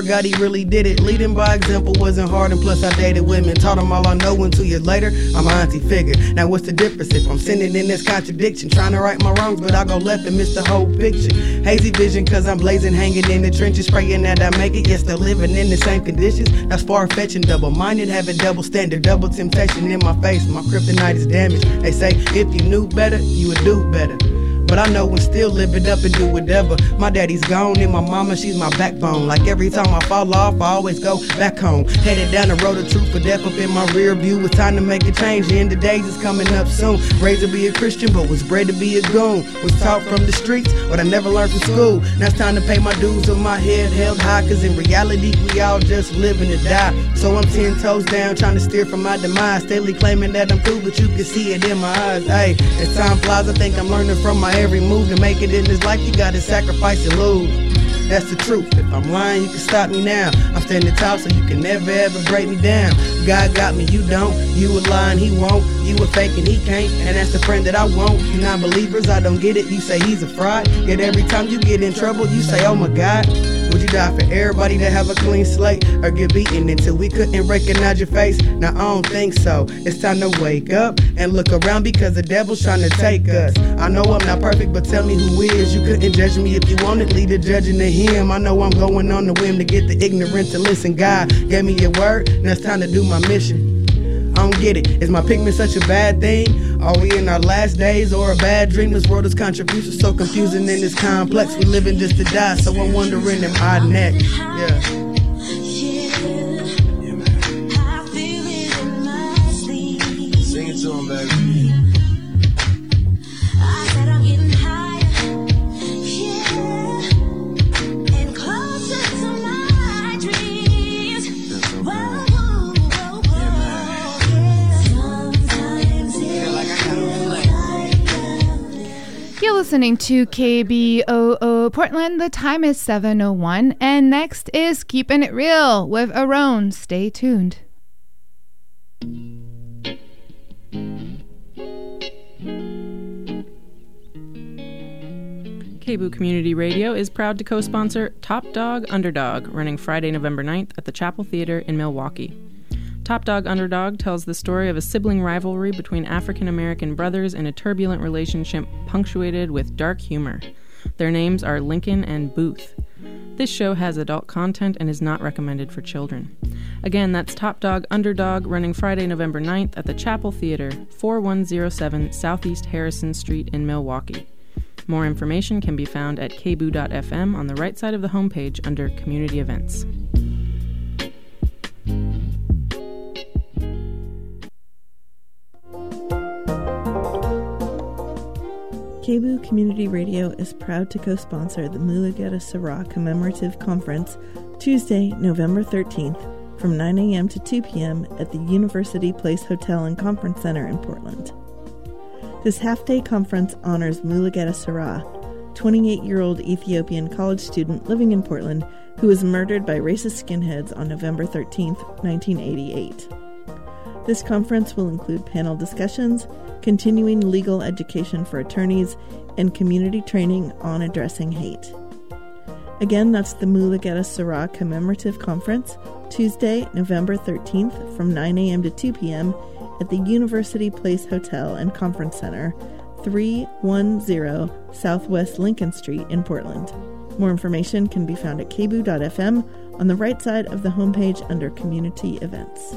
Lord God, he really did it. Leading by example wasn't hard, and plus I dated women. Taught them all I know, and two years later, I'm a auntie figure. Now what's the difference if I'm sinning in this contradiction? Trying to right my wrongs, but I go left and miss the whole picture. Hazy vision, cause I'm blazing, hanging in the trenches, praying that I make it, yet still living in the same conditions. That's far fetching, double minded, having double standard, double temptation in my face. My kryptonite is damaged. They say if you knew better, you would do better. But I know and still live it up and do whatever. My daddy's gone and my mama, she's my backbone. Like every time I fall off, I always go back home. Headed down the road of truth for death up in my rear view. It's time to make a change. The end of days is coming up soon. Raised to be a Christian, but was bred to be a goon. Was taught from the streets, what I never learned from school. Now it's time to pay my dues with my head held high. Cause in reality, we all just living to die. So I'm ten toes down, trying to steer from my demise. Steadily claiming that I'm cool, but you can see it in my eyes. Hey, as time flies, I think I'm learning from my every move to make it in this life. You gotta sacrifice and lose. That's the truth. If I'm lying, you can stop me now. I'm standing tall, so you can never ever break me down. God got me, you don't. You a lying, he won't. You a faking, he can't. And that's the friend that I want. You non believers, I don't get it. You say he's a fraud. Yet every time you get in trouble, you say, oh my God. Would you die for everybody to have a clean slate or get beaten until we couldn't recognize your face? Now I don't think so. It's time to wake up and look around because the devil's trying to take us. I know I'm not perfect, but tell me who is. You couldn't judge me if you wanted, lead the judging to him. I know I'm going on the whim to get the ignorant to listen. God gave me a word, now it's time to do my mission. I don't get it. Is my pigment such a bad thing? Are we in our last days or a bad dream? This world is contribution so confusing and it's complex. We living just to die, so I'm wondering am I next? Yeah. Listening to KBOO Portland. The time is 7:01 and next is Keeping It Real with Aaron. Stay tuned. KBOO Community Radio is proud to co sponsor Top Dog Underdog, running Friday, November 9th at the Chapel Theater in Milwaukie. Top Dog Underdog tells the story of a sibling rivalry between African American brothers in a turbulent relationship punctuated with dark humor. Their names are Lincoln and Booth. This show has adult content and is not recommended for children. Again, that's Top Dog Underdog running Friday, November 9th at the Chapel Theater, 4107 Southeast Harrison Street in Milwaukie. More information can be found at kboo.fm on the right side of the homepage under Community Events. KBOO Community Radio is proud to co sponsor the Mulugeta Seraw Commemorative Conference Tuesday, November 13th from 9 a.m. to 2 p.m. at the University Place Hotel and Conference Center in Portland. This half day conference honors Mulugeta Seraw, 28 year old Ethiopian college student living in Portland who was murdered by racist skinheads on November 13, 1988. This conference will include panel discussions, continuing legal education for attorneys, and community training on addressing hate. Again, that's the Mulugeta Seraw Commemorative Conference, Tuesday, November 13th from 9 a.m. to 2 p.m. at the University Place Hotel and Conference Center, 310 Southwest Lincoln Street in Portland. More information can be found at kboo.fm on the right side of the homepage under Community Events.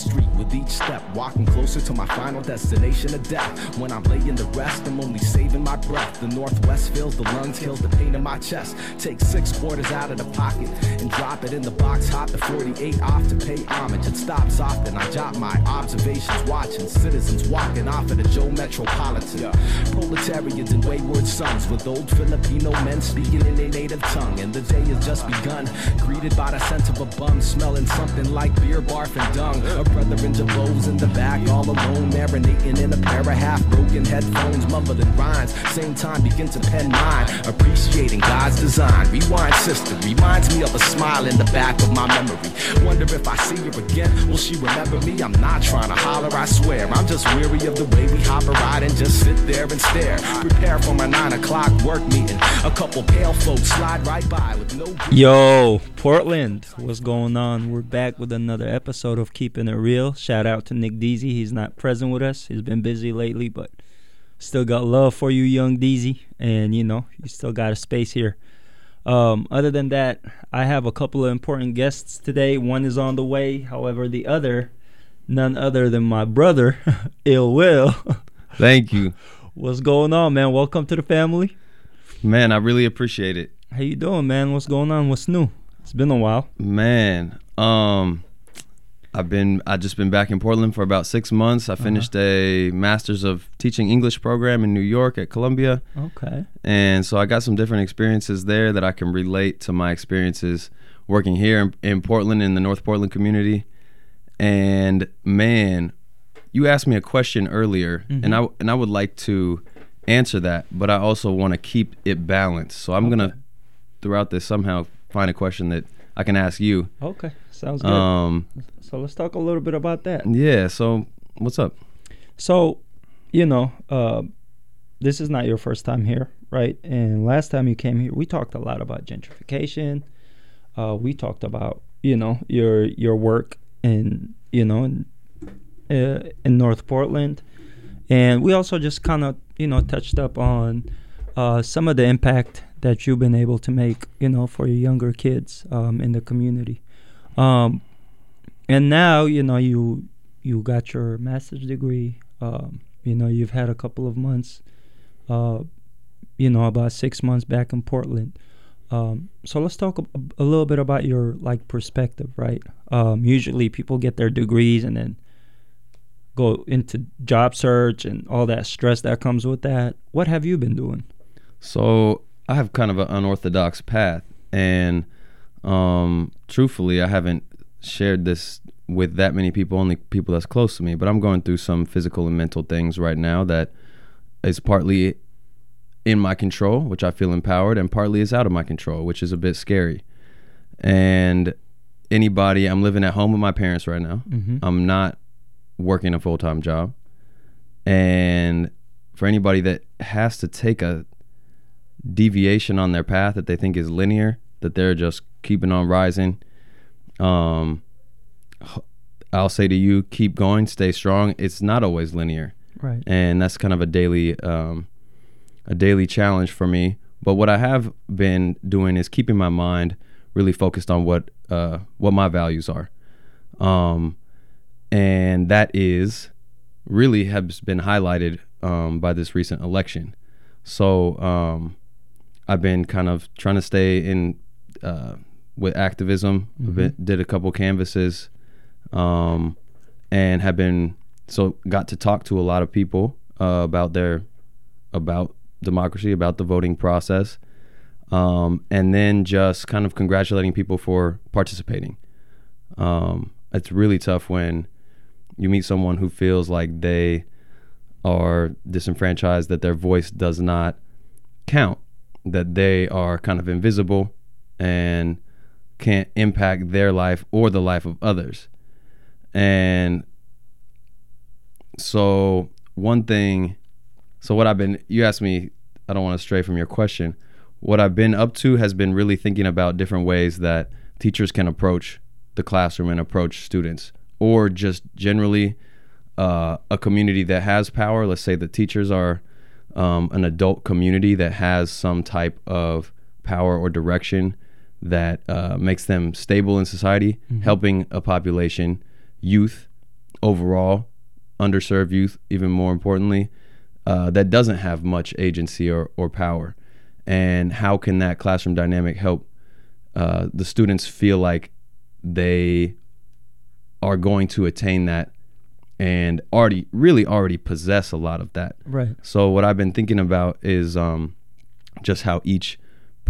Street with each step, walking closer to my final destination of death. When I'm laying to rest, I'm only saving my breath. The northwest fills the lungs, kills the pain in my chest. Take six quarters out of the pocket and drop it in the box. Hop the 48 off to pay homage. It stops often. I jot my observations, watching citizens walking off of the Joe Metropolitan. Proletarians and wayward sons with old Filipino men speaking in their native tongue. And the day has just begun. Greeted by the scent of a bum, smelling something like beer, barf, and dung. A brother in Jabos in the back, all alone, marinating in a pair of half broken headphones, mumbling rhymes. Same time, begin to pen mine, appreciating God's design. Rewind, sister, reminds me of a smile in the back of my memory. Wonder if I see her again, will she remember me? I'm not trying to holler, I swear. I'm just weary of the way we hop a ride and just sit there and stare. Prepare for my nine o'clock work meeting. A couple pale folks slide right by with no. Yo, Portland, what's going on? We're back with another episode of Keeping It Real. Shout out to Nick Deasy. He's not present with us. He's been busy lately, but still got love for you, young Deasy. And you know, you still got a space here. Um, other than that, I have a couple of important guests today. One is on the way. However, the other, none other than my brother, Ill Will. Thank you. What's going on, man? Welcome to the family. Man, I really appreciate it. How you doing, man? What's going on? What's new? It's been a while. Man, um I've been I just been back in Portland for about 6 months. I uh-huh. finished a masters of teaching English program in New York at Columbia. Okay. And so I got some different experiences there that I can relate to my experiences working here in, in Portland in the North Portland community. And man, you asked me a question earlier and mm-hmm. I and I would like to answer that, but I also want to keep it balanced. So I'm going to throughout this somehow find a question that I can ask you. Okay. Sounds good. Um so let's talk a little bit about that. yeah, so what's up? So, you know, uh, this is not your first time here, right? And last time you came here, we talked a lot about gentrification. Uh, we talked about, you know, your your work in, you know, in, uh, in North Portland, and we also just kind of, you know, touched up on uh, some of the impact that you've been able to make, you know, for your younger kids um, in the community. Um, and now, you know, you you got your master's degree. Um, you know, you've had a couple of months, uh, you know, about six months back in Portland. Um, so let's talk a, a little bit about your like perspective, right? Um, usually people get their degrees and then go into job search and all that stress that comes with that. What have you been doing? So I have kind of an unorthodox path, and um, truthfully, I haven't shared this with that many people, only people that's close to me. But I'm going through some physical and mental things right now that is partly in my control, which I feel empowered, and partly is out of my control, which is a bit scary. And anybody, I'm living at home with my parents right now. I'm not working a full time job. And for anybody that has to take a deviation on their path that they think is linear, that they're just keeping on rising, um, I'll say to you, keep going, stay strong. It's not always linear Right. and that's kind of a daily um, a daily challenge for me. But what I have been doing is keeping my mind really focused on what uh, what my values are, um, and that is really has been highlighted um, by this recent election. So um, I've been kind of trying to stay in uh, with activism. I've been- did a couple canvases, um, and have been so got to talk to a lot of people uh, about their about democracy, about the voting process, um, and then just kind of congratulating people for participating. Um, it's really tough when you meet someone who feels like they are disenfranchised, that their voice does not count, that they are kind of invisible and can't impact their life or the life of others. And so, one thing, so what I've been, you asked me, I don't want to stray from your question. What I've been up to has been really thinking about different ways that teachers can approach the classroom and approach students, or just generally uh, a community that has power. Let's say the teachers are um, an adult community that has some type of power or direction that uh, makes them stable in society, helping a population youth overall, underserved youth, even more importantly, uh, that doesn't have much agency or, or power. And how can that classroom dynamic help uh, the students feel like they are going to attain that and already really already possess a lot of that. Right. So what I've been thinking about is um, just how each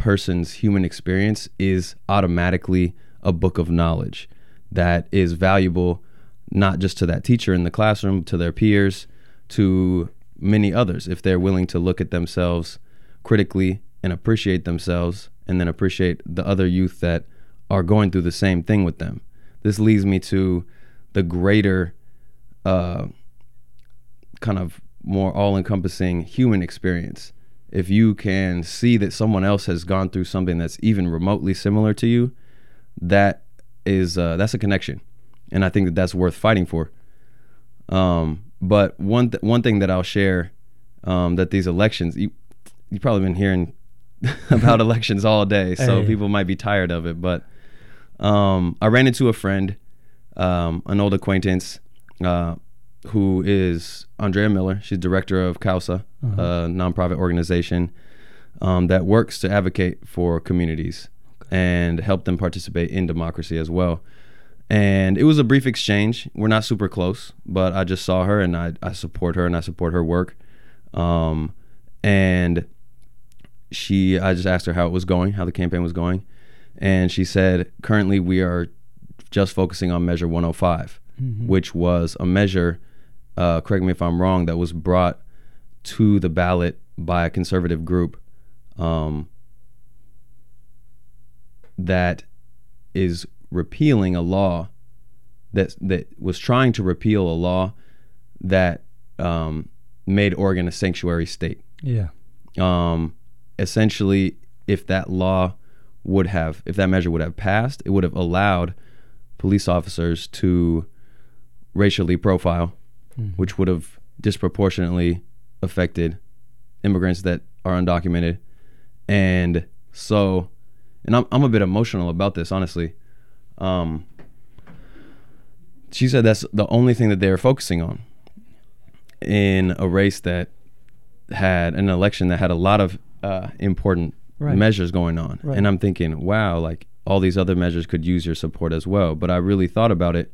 person's human experience is automatically a book of knowledge that is valuable not just to that teacher in the classroom, to their peers, to many others if they're willing to look at themselves critically and appreciate themselves and then appreciate the other youth that are going through the same thing with them. This leads me to the greater uh, kind of more all encompassing human experience. If you can see that someone else has gone through something that's even remotely similar to you, that is uh, that's a connection, and I think that that's worth fighting for. Um, but one th- one thing that I'll share um, that these elections you you've probably been hearing about elections all day, so Hey. people might be tired of it. But um, I ran into a friend, um, an old acquaintance, uh, who is Andrea Miller. She's director of CAUSA, a nonprofit organization um, that works to advocate for communities and help them participate in democracy as well. And it was a brief exchange. We're not super close, but I just saw her and I, I support her and I support her work. Um, and she, I just asked her how it was going, how the campaign was going. And she said, currently we are just focusing on Measure 105, which was a measure, uh, correct me if I'm wrong, that was brought to the ballot by a conservative group um, that is repealing a law that that was trying to repeal a law that um, made Oregon a sanctuary state. Yeah. Um, essentially, if that law would have, if that measure would have passed, it would have allowed police officers to racially profile, which would have disproportionately affected immigrants that are undocumented. And so, and I'm, I'm a bit emotional about this, honestly. Um, she said that's the only thing that they're focusing on in a race that had an election that had a lot of uh, important Right. measures going on. Right. And I'm thinking, wow, like all these other measures could use your support as well. But I really thought about it.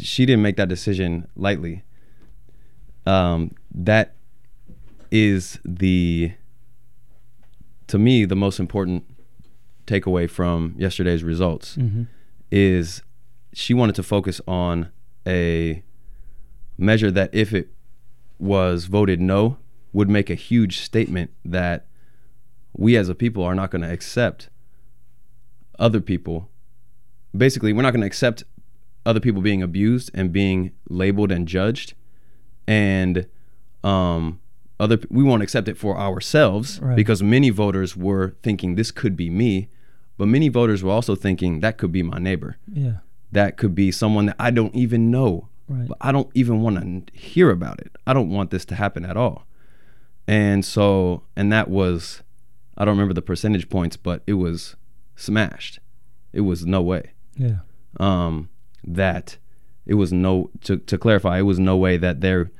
She didn't make that decision lightly. Um, that is the, to me, the most important takeaway from yesterday's results Mm-hmm. is she wanted to focus on a measure that if it was voted no would make a huge statement that we as a people are not going to accept other people basically we're not going to accept other people being abused and being labeled and judged and um other we won't accept it for ourselves Right. because many voters were thinking this could be me but many voters were also thinking that could be my neighbor Yeah. that could be someone that I don't even know. Right. But I don't even want to hear about it. I don't want this to happen at all. And so, and that was, I don't remember the percentage points, but it was smashed. It was no way. Yeah. Um, that it was no, to, to clarify, it was no way that there,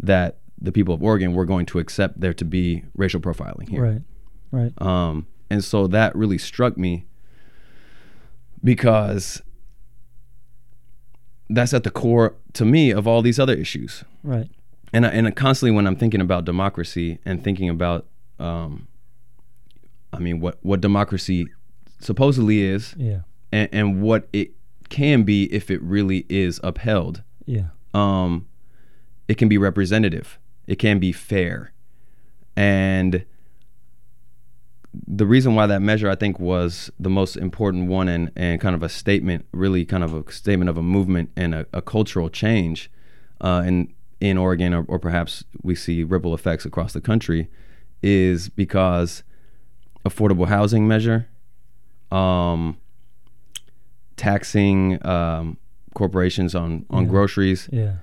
that the people of Oregon were going to accept there to be racial profiling here. Right. Right. Um, and so that really struck me because that's at the core to me of all these other issues. Right. And I, and constantly when I'm thinking about democracy and thinking about, um, I mean, what what democracy supposedly is, Yeah. and, and what it can be if it really is upheld. Yeah. Um, it can be representative. It can be fair, and the reason why that measure I think was the most important one and, and kind of a statement, really kind of a statement of a movement and a, a cultural change uh, in in Oregon, or, or perhaps we see ripple effects across the country, is because affordable housing measure, um, taxing um, corporations on on Yeah. groceries, Yeah.